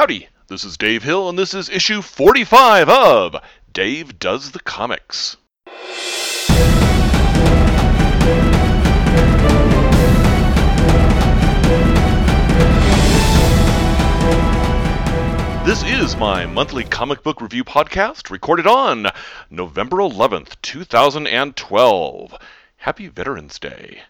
Howdy, this is Dave Hill, and this is issue 45 of Dave Does the Comics. This is my monthly comic book review podcast, recorded on November 11th, 2012. Happy Veterans Day.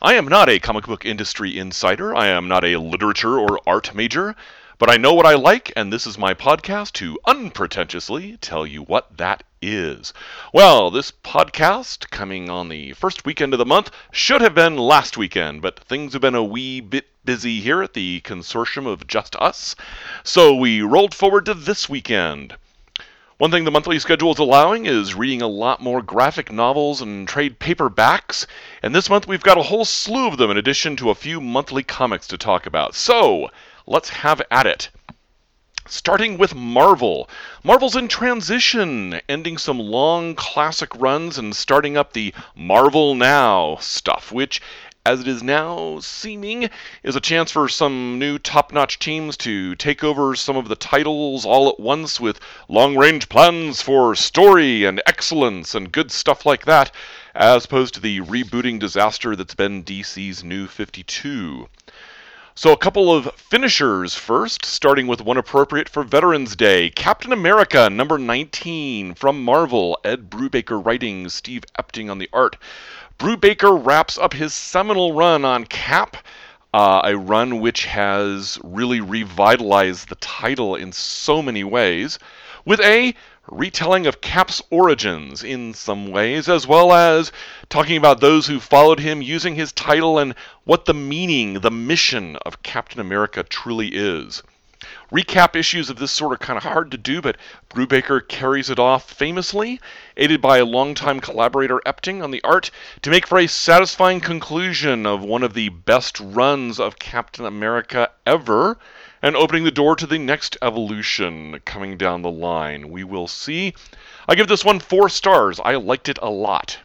I am not a comic book industry insider. I am not a literature or art major. But I know what I like, and this is my podcast to unpretentiously tell you what that is. Well, this podcast, coming on the first weekend of the month, should have been last weekend, but things have been a wee bit busy here at the consortium of Just Us, so we rolled forward to this weekend. One thing the monthly schedule is allowing is reading a lot more graphic novels and trade paperbacks, and this month we've got a whole slew of them in addition to a few monthly comics to talk about. So, let's have at it. Starting with Marvel. Marvel's in transition, ending some long classic runs and starting up the Marvel Now stuff, which, as it is now seeming, is a chance for some new top notch teams to take over some of the titles all at once with long range plans for story and excellence and good stuff like that, as opposed to the rebooting disaster that's been DC's New 52. So, a couple of finishers first, starting with one appropriate for Veterans Day Captain America, number 19 from Marvel. Ed Brubaker writing, Steve Epting on the art. Brubaker wraps up his seminal run on Cap, uh, a run which has really revitalized the title in so many ways, with a retelling of Cap's origins in some ways, as well as talking about those who followed him using his title and what the meaning, the mission of Captain America truly is. Recap issues of this sort are kind of hard to do, but Brubaker carries it off famously, aided by a longtime collaborator Epting on the art, to make for a satisfying conclusion of one of the best runs of Captain America ever and opening the door to the next evolution coming down the line. We will see. I give this one four stars. I liked it a lot.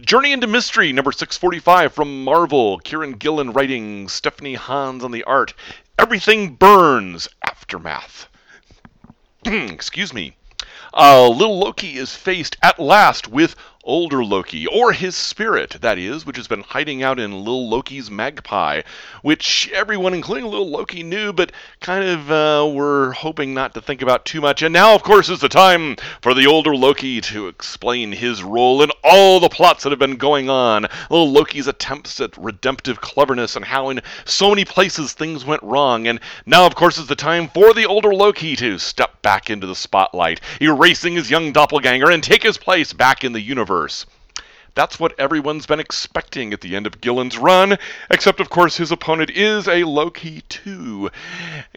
Journey into Mystery, number 645 from Marvel. Kieron Gillen writing, Stephanie Hans on the art. Everything Burns, Aftermath. Excuse me. Uh, little Loki is faced at last with older Loki, or his spirit, that is, which has been hiding out in Lil Loki's magpie, which everyone, including Lil Loki, knew, but kind of uh, were hoping not to think about too much. And now, of course, is the time for the older Loki to explain his role in all the plots that have been going on. Lil Loki's attempts at redemptive cleverness and how in so many places things went wrong. And now, of course, is the time for the older Loki to step back into the spotlight, erasing his young doppelganger and take his place back in the universe universe. That's what everyone's been expecting at the end of Gillen's run, except, of course, his opponent is a Loki 2.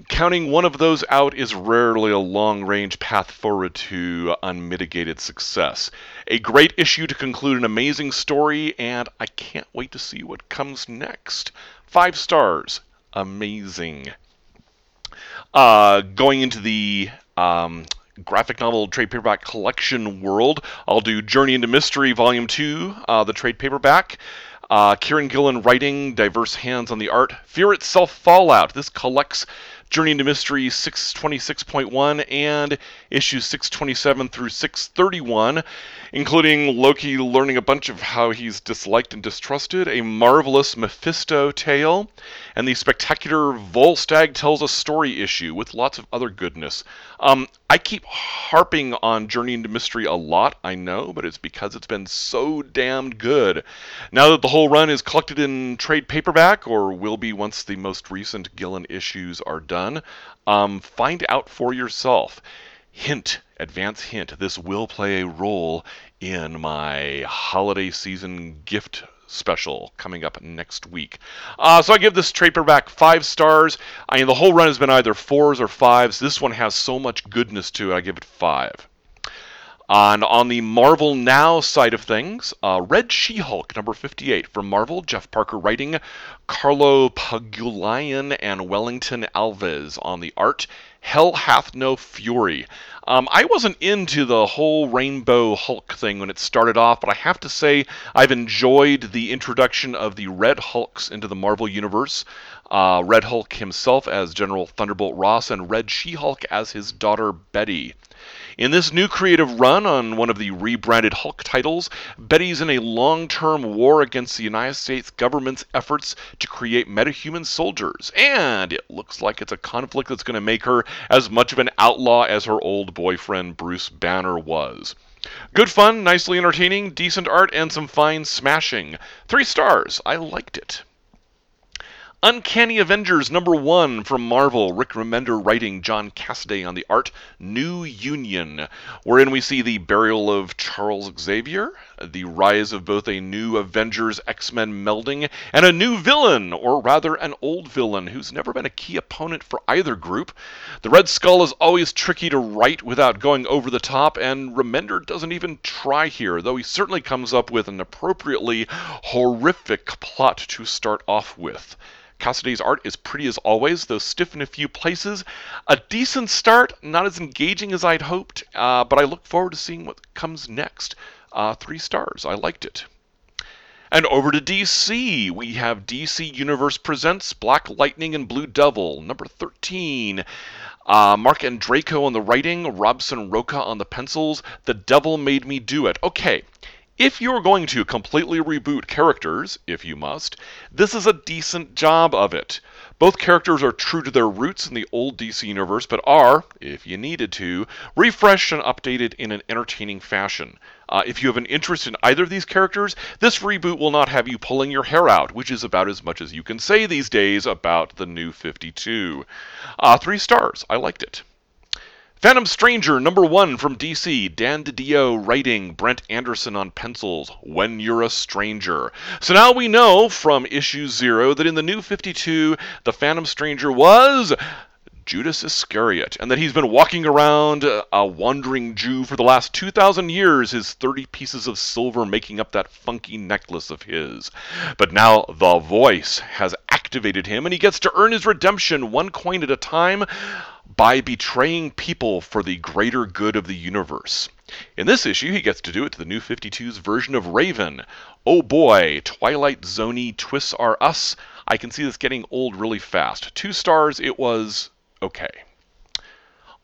Counting one of those out is rarely a long range path forward to unmitigated success. A great issue to conclude an amazing story, and I can't wait to see what comes next. Five stars. Amazing. Uh, going into the um, graphic novel trade paperback collection world. I'll do Journey into Mystery Volume 2, uh, the trade paperback. Uh, Kieron Gillen writing, diverse hands on the art. Fear Itself Fallout. This collects Journey into Mystery 626.1 and issues 627 through 631, including Loki learning a bunch of how he's disliked and distrusted, a marvelous Mephisto tale, and the spectacular Volstagg tells a story issue with lots of other goodness. Um, I keep harping on Journey into Mystery a lot, I know, but it's because it's been so damned good. Now that the whole run is collected in trade paperback, or will be once the most recent Gillen issues are done, done. Um, find out for yourself. Hint, advance hint, this will play a role in my holiday season gift special coming up next week. Uh, so I give this trade paperback five stars. I mean, the whole run has been either fours or fives. This one has so much goodness to it, I give it five. On the Marvel Now side of things, uh, Red She Hulk, number 58 from Marvel, Jeff Parker writing, Carlo Pagulayan and Wellington Alves on the art. Hell Hath No Fury. Um, I wasn't into the whole Rainbow Hulk thing when it started off, but I have to say I've enjoyed the introduction of the Red Hulks into the Marvel Universe. uh, Red Hulk himself as General Thunderbolt Ross, and Red She Hulk as his daughter Betty. In this new creative run on one of the rebranded Hulk titles, Betty's in a long term war against the United States government's efforts to create metahuman soldiers, and it looks like it's a conflict that's going to make her as much of an outlaw as her old boyfriend Bruce Banner was. Good fun, nicely entertaining, decent art, and some fine smashing. Three stars. I liked it. Uncanny Avengers number one from Marvel. Rick Remender writing, John Cassaday on the art. New Union, wherein we see the burial of Charles Xavier, the rise of both a new Avengers X Men melding, and a new villain, or rather an old villain who's never been a key opponent for either group. The Red Skull is always tricky to write without going over the top, and Remender doesn't even try here, though he certainly comes up with an appropriately horrific plot to start off with. Cassaday's art is pretty as always, though stiff in a few places. A decent start, not as engaging as I'd hoped, uh, but I look forward to seeing what comes next. Uh, three stars. I liked it. And over to DC, we have DC Universe Presents Black Lightning and Blue Devil, number 13. Uh, Andreyko on the writing, Robson Rocha on the pencils. The Devil Made Me Do It. Okay, if you're going to completely reboot characters, if you must, this is a decent job of it. Both characters are true to their roots in the old DC universe, but are, if you needed to, refreshed and updated in an entertaining fashion. Uh, if you have an interest in either of these characters, this reboot will not have you pulling your hair out, which is about as much as you can say these days about the new 52. Uh, three stars. I liked it. Phantom Stranger number one from DC. Dan DiDio writing, Brent Anderson on pencils. When You're a Stranger. So now we know from issue zero that in the new 52, the Phantom Stranger was Judas Iscariot, and that he's been walking around uh, a wandering Jew for the last 2,000 years, his 30 pieces of silver making up that funky necklace of his. But now the voice has activated him, and he gets to earn his redemption one coin at a time by betraying people for the greater good of the universe. In this issue, he gets to do it to the new 52's version of Raven. Oh boy, Twilight Zony twists are us. I can see this getting old really fast. Two stars, it was okay.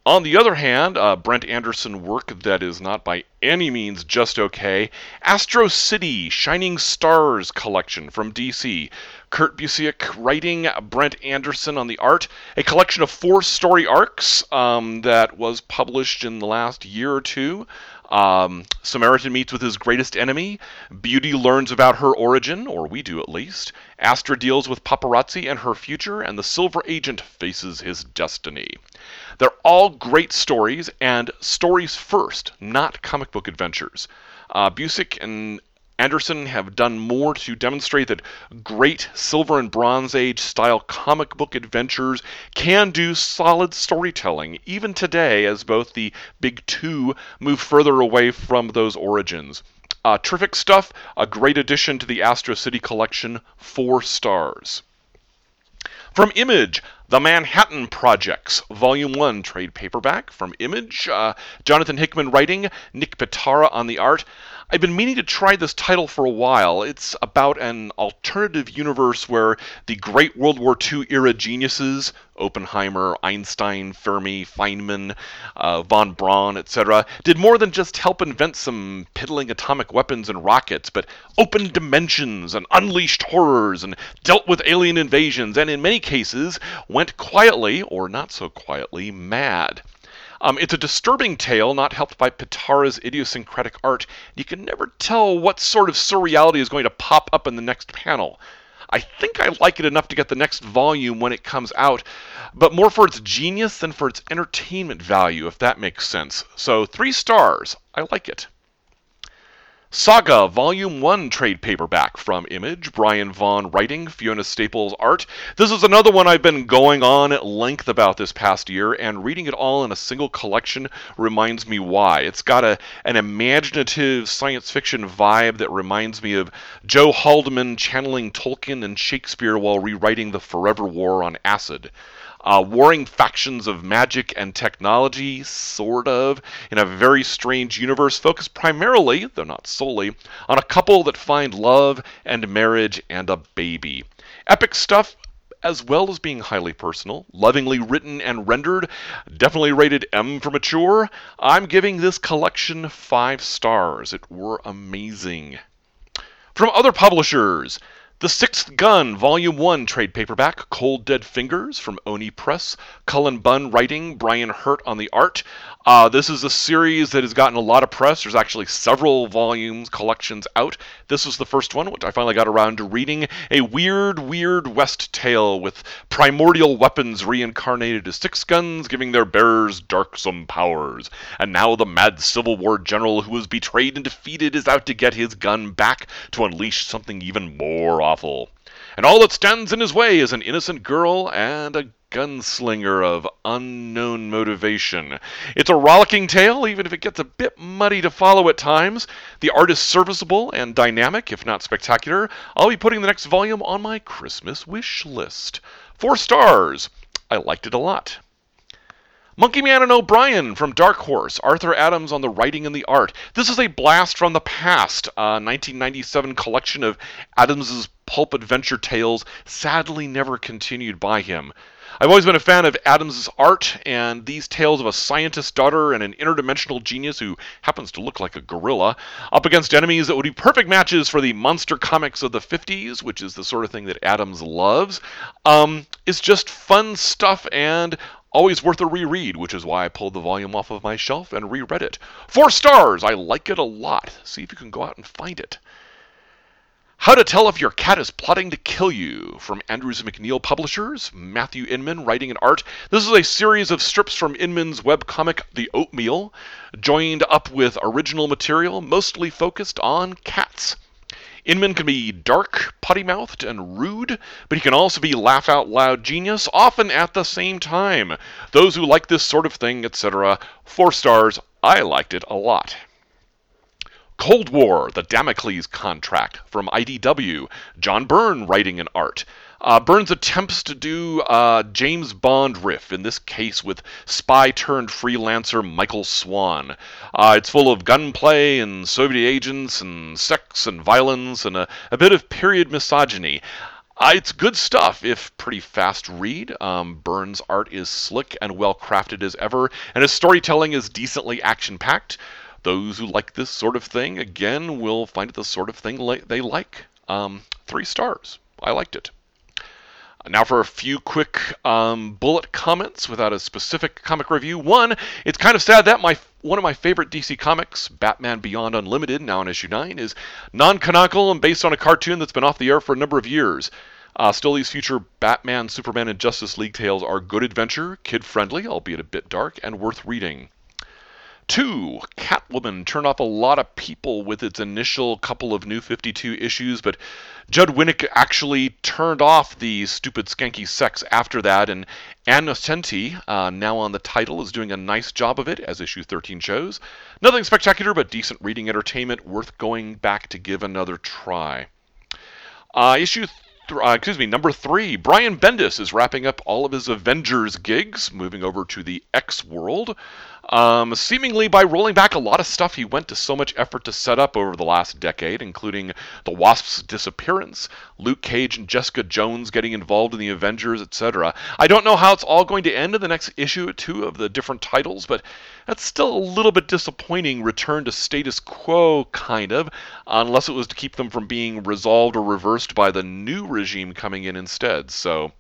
On the other hand, uh, Brent Anderson work that is not by any means just okay. Astro City Shining Stars collection from DC. Kurt Busiek writing, Brent Anderson on the art. A collection of four story arcs um, that was published in the last year or two. Um, Samaritan meets with his greatest enemy. Beauty learns about her origin, or we do at least. Astra deals with paparazzi and her future, and the Silver Agent faces his destiny. They're all great stories, and stories first, not comic book adventures. Uh, Busiek and Anderson have done more to demonstrate that great Silver and Bronze Age style comic book adventures can do solid storytelling, even today, as both the big two move further away from those origins. Uh, terrific stuff, a great addition to the Astro City collection, four stars. From Image, The Manhattan Projects, Volume 1 trade paperback from Image. Uh, Jonathan Hickman writing, Nick Pitarra on the art. I've been meaning to try this title for a while. It's about an alternative universe where the great World War II era geniuses, Oppenheimer, Einstein, Fermi, Feynman, uh, von Braun, etc., did more than just help invent some piddling atomic weapons and rockets, but opened dimensions and unleashed horrors and dealt with alien invasions, and in many cases went quietly, or not so quietly, mad. Um, it's a disturbing tale, not helped by Pitarra's idiosyncratic art. You can never tell what sort of surreality is going to pop up in the next panel. I think I like it enough to get the next volume when it comes out, but more for its genius than for its entertainment value, if that makes sense. So, three stars. I like it. Saga Volume 1 trade paperback from Image, Brian Vaughan writing, Fiona Staples art. This is another one I've been going on at length about this past year, and reading it all in a single collection reminds me why. It's got a, an imaginative science fiction vibe that reminds me of Joe Haldeman channeling Tolkien and Shakespeare while rewriting the Forever War on acid uh, warring factions of magic and technology, sort of, in a very strange universe focused primarily, though not solely, on a couple that find love and marriage and a baby. Epic stuff, as well as being highly personal, lovingly written and rendered, definitely rated M for mature, I'm giving this collection five stars. It were amazing. From other publishers, the Sixth Gun, Volume 1 trade paperback, Cold Dead Fingers from Oni Press, Cullen Bunn writing, Brian Hurtt on the art. Uh, this is a series that has gotten a lot of press. There's actually several volumes, collections out. This was the first one, which I finally got around to reading. A weird, weird West tale with primordial weapons reincarnated as six guns, giving their bearers darksome powers. And now the mad Civil War general who was betrayed and defeated is out to get his gun back to unleash something even more awful. And all that stands in his way is an innocent girl and a gunslinger of unknown motivation. It's a rollicking tale, even if it gets a bit muddy to follow at times. The art is serviceable and dynamic, if not spectacular. I'll be putting the next volume on my Christmas wish list. Four stars. I liked it a lot. Monkey Man and O'Brien from Dark Horse, Arthur Adams on the writing and the art. This is a blast from the past, a 1997 collection of Adams's pulp adventure tales, sadly never continued by him. I've always been a fan of Adams' art, and these tales of a scientist's daughter and an interdimensional genius who happens to look like a gorilla, up against enemies that would be perfect matches for the monster comics of the 50s, which is the sort of thing that Adams loves, um, is just fun stuff and always worth a reread, which is why I pulled the volume off of my shelf and reread it. Four stars! I like it a lot. See if you can go out and find it. How to Tell If Your Cat is Plotting to Kill You from Andrews McMeel Publishers, Matthew Inman writing and art. This is a series of strips from Inman's webcomic The Oatmeal, joined up with original material mostly focused on cats. Inman can be dark, putty mouthed, and rude, but he can also be laugh out loud genius, often at the same time. Those who like this sort of thing, etc., four stars. I liked it a lot. Cold War, The Damocles Contract from IDW, John Byrne writing and art. Uh, Byrne's attempts to do uh, James Bond riff, in this case with spy turned freelancer Michael Swan. Uh, it's full of gunplay and Soviet agents and sex and violence and a, a bit of period misogyny. Uh, it's good stuff, if pretty fast read. Um, Byrne's art is slick and well crafted as ever, and his storytelling is decently action packed. Those who like this sort of thing, again, will find it the sort of thing li- they like. Um, three stars. I liked it. Now for a few quick um, bullet comments without a specific comic review. One, it's kind of sad that my one of my favorite DC comics, Batman Beyond Unlimited, now on issue 9, is non-canonical and based on a cartoon that's been off the air for a number of years. Uh, still, these future Batman, Superman, and Justice League tales are good adventure, kid-friendly, albeit a bit dark, and worth reading. Two, Catwoman turned off a lot of people with its initial couple of new 52 issues, but Judd Winick actually turned off the stupid skanky sex after that, and Ann Nocenti, uh, now on the title, is doing a nice job of it, as issue 13 shows. Nothing spectacular, but decent reading entertainment, worth going back to give another try. Uh, issue uh, excuse me, number three, Brian Bendis is wrapping up all of his Avengers gigs, moving over to the X world. Um, seemingly by rolling back a lot of stuff he went to so much effort to set up over the last decade, including the Wasp's disappearance, Luke Cage and Jessica Jones getting involved in the Avengers, etc. I don't know how it's all going to end in the next issue or two of the different titles, but that's still a little bit disappointing return to status quo, kind of, unless it was to keep them from being resolved or reversed by the new regime coming in instead. So.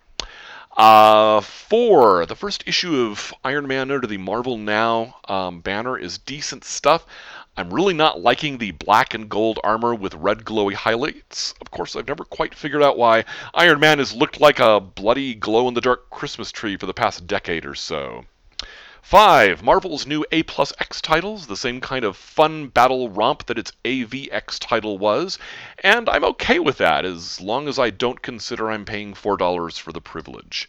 Uh, four, the first issue of Iron Man under the Marvel Now um, banner is decent stuff. I'm really not liking the black and gold armor with red glowy highlights. Of course, I've never quite figured out why Iron Man has looked like a bloody glow in the dark Christmas tree for the past decade or so. Five, Marvel's new A plus X titles, the same kind of fun battle romp that its AVX title was, and I'm okay with that as long as I don't consider I'm paying $4 for the privilege.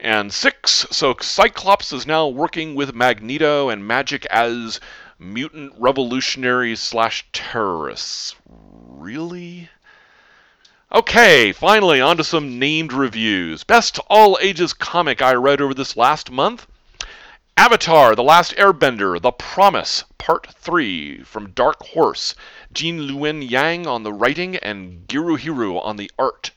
And six, so Cyclops is now working with Magneto and Magik as mutant revolutionaries slash terrorists. Really? Okay, finally, on to some named reviews. Best all ages comic I read over this last month Avatar The Last Airbender The Promise Part 3 from Dark Horse. Gene Luen Yang on the writing and Gurihiru on the art.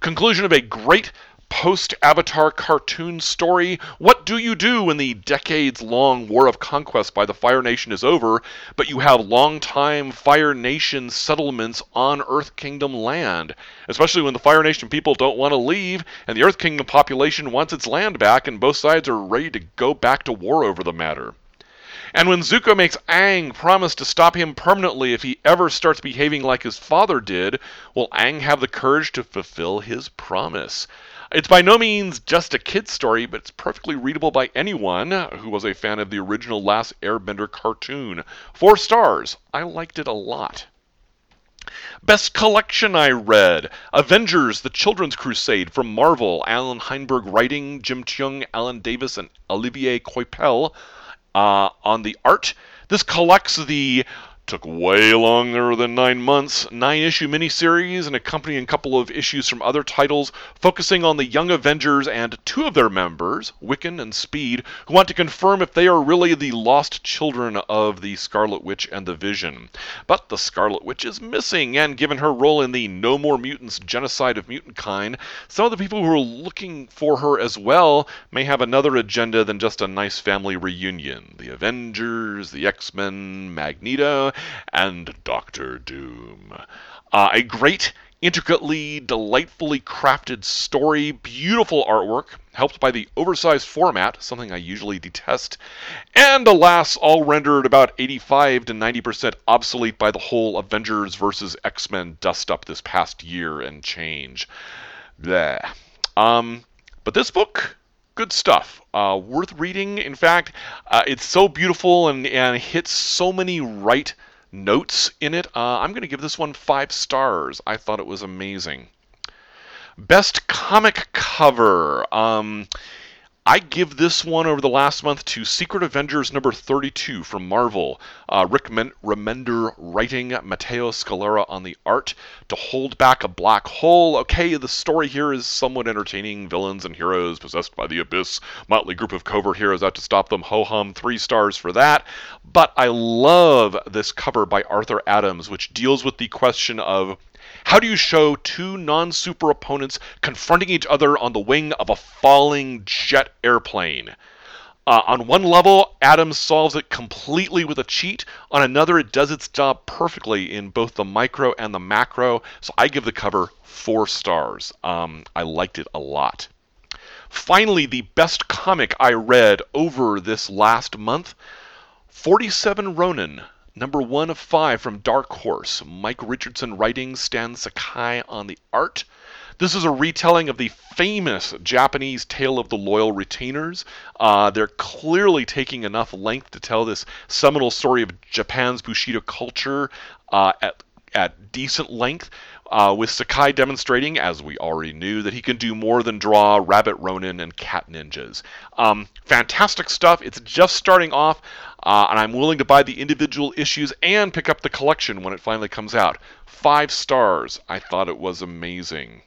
Conclusion of a great post Avatar cartoon story. What do you do when the decades long war of conquest by the Fire Nation is over, but you have long-time Fire Nation settlements on Earth Kingdom land? Especially when the Fire Nation people don't want to leave, and the Earth Kingdom population wants its land back, and both sides are ready to go back to war over the matter. And when Zuko makes Aang promise to stop him permanently if he ever starts behaving like his father did, will Aang have the courage to fulfill his promise? It's by no means just a kid's story, but it's perfectly readable by anyone who was a fan of the original Last Airbender cartoon. Four stars. I liked it a lot. Best collection I read Avengers The Children's Crusade from Marvel. Allan Heinberg writing, Jim Cheung, Alan Davis, and Olivier Coipel uh, on the art. This collects the took way longer than nine months, nine issue miniseries, and accompanying couple of issues from other titles, focusing on the Young Avengers and two of their members, Wiccan and Speed, who want to confirm if they are really the lost children of the Scarlet Witch and the Vision. But the Scarlet Witch is missing, and given her role in the No More Mutants genocide of mutant kind, some of the people who are looking for her as well may have another agenda than just a nice family reunion. The Avengers, the X Men, Magneto, and Doctor Doom. Uh, a great, intricately, delightfully crafted story, beautiful artwork, helped by the oversized format, something I usually detest, and alas, all rendered about 85 to 90% obsolete by the whole Avengers vs. X Men dust up this past year and change. Bleh. Um, but this book, good stuff. Uh, worth reading. In fact, uh, it's so beautiful and, and hits so many right notes in it. Uh, I'm going to give this one five stars. I thought it was amazing. Best comic cover. Um, I give this one over the last month to Secret Avengers number 32 from Marvel. Uh, Rick Men- Remender writing, Matteo Scalera on the art. To hold back a black hole. Okay, the story here is somewhat entertaining. Villains and heroes possessed by the abyss. Motley group of covert heroes out to stop them. Ho hum, three stars for that. But I love this cover by Arthur Adams, which deals with the question of how do you show two non super opponents confronting each other on the wing of a falling jet airplane? Uh, on one level, Adams solves it completely with a cheat. On another, it does its job perfectly in both the micro and the macro. So I give the cover four stars. Um, I liked it a lot. Finally, the best comic I read over this last month 47 Ronin Number one of five from Dark Horse. Mike Richardson writing, Stan Sakai on the art. This is a retelling of the famous Japanese tale of the loyal retainers. Uh, they're clearly taking enough length to tell this seminal story of Japan's Bushido culture uh, at, at decent length. Uh, with Sakai demonstrating, as we already knew, that he can do more than draw Rabbit Ronin and Cat Ninjas. Um, fantastic stuff. It's just starting off, uh, and I'm willing to buy the individual issues and pick up the collection when it finally comes out. Five stars. I thought it was amazing.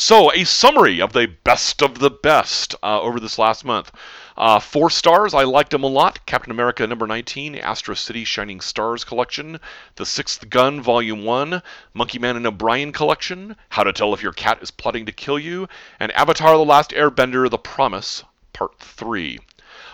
So, a summary of the best of the best uh, over this last month. Uh, four stars, I liked them a lot. Captain America number 19, Astro City Shining Stars collection, The Sixth Gun Volume 1, Monkey Man and O'Brien collection, How to Tell If Your Cat is Plotting to Kill You, and Avatar The Last Airbender The Promise, Part 3.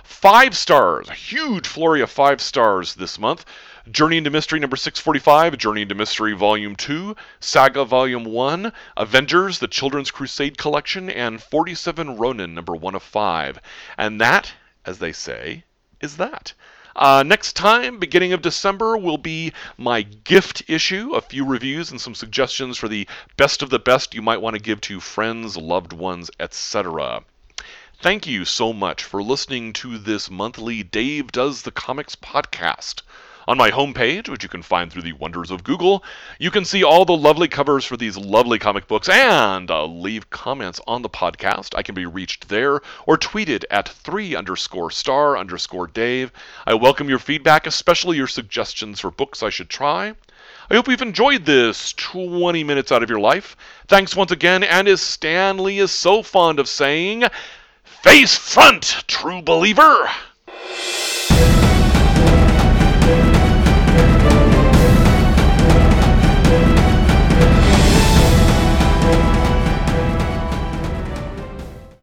Five stars, a huge flurry of five stars this month. Journey into Mystery number 645, Journey into Mystery Volume 2, Saga Volume 1, Avengers, the Children's Crusade Collection, and 47 Ronin number 1 of 5. And that, as they say, is that. Uh, next time, beginning of December, will be my gift issue, a few reviews and some suggestions for the best of the best you might want to give to friends, loved ones, etc. Thank you so much for listening to this monthly Dave Does the Comics podcast. On my homepage, which you can find through the wonders of Google, you can see all the lovely covers for these lovely comic books and uh, leave comments on the podcast. I can be reached there or tweeted at 3 underscore star underscore Dave. I welcome your feedback, especially your suggestions for books I should try. I hope you've enjoyed this 20 minutes out of your life. Thanks once again, and as Stan Lee is so fond of saying, face front, true believer!